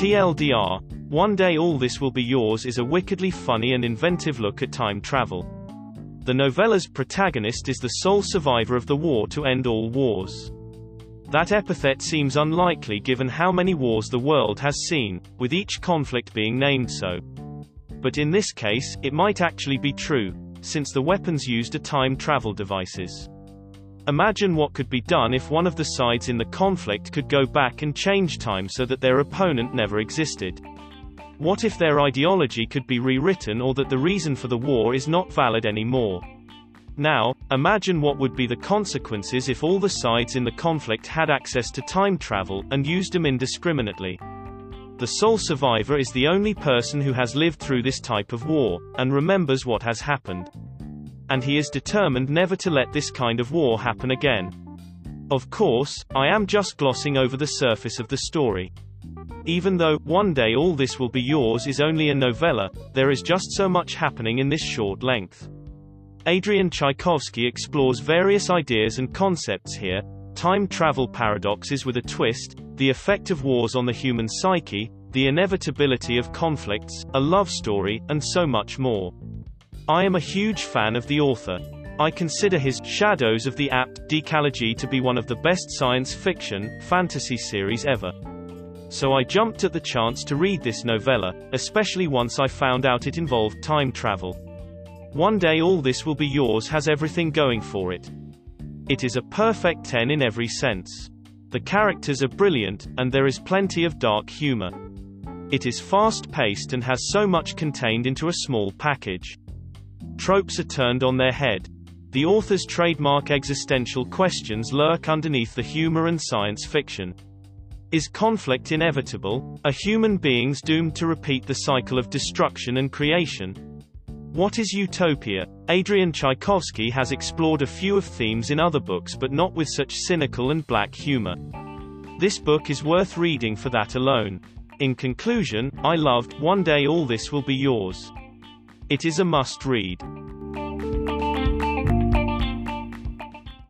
TLDR, One Day All This Will Be Yours is a wickedly funny and inventive look at time travel. The novella's protagonist is the sole survivor of the war to end all wars. That epithet seems unlikely given how many wars the world has seen, with each conflict being named so. But in this case, it might actually be true, since the weapons used are time travel devices. Imagine what could be done if one of the sides in the conflict could go back and change time so that their opponent never existed. What if their ideology could be rewritten or that the reason for the war is not valid anymore? Now, imagine what would be the consequences if all the sides in the conflict had access to time travel, and used them indiscriminately. The sole survivor is the only person who has lived through this type of war, and remembers what has happened. And he is determined never to let this kind of war happen again. Of course, I am just glossing over the surface of the story. Even though, One Day All This Will Be Yours is only a novella, there is just so much happening in this short length. Adrian Tchaikovsky explores various ideas and concepts here, time travel paradoxes with a twist, the effect of wars on the human psyche, the inevitability of conflicts, a love story, and so much more. I am a huge fan of the author. I consider his Shadows of the Apt Decalogy to be one of the best science fiction, fantasy series ever. So I jumped at the chance to read this novella, especially once I found out it involved time travel. One day all this will be yours has everything going for it. It is a perfect 10 in every sense. The characters are brilliant, and there is plenty of dark humor. It is fast-paced and has so much contained into a small package. Tropes are turned on their head. The author's trademark existential questions lurk underneath the humor and science fiction. Is conflict inevitable? Are human beings doomed to repeat the cycle of destruction and creation? What is utopia? Adrian Tchaikovsky has explored a few of themes in other books but not with such cynical and black humor. This book is worth reading for that alone. In conclusion, I loved One Day All This Will Be Yours. It is a must read.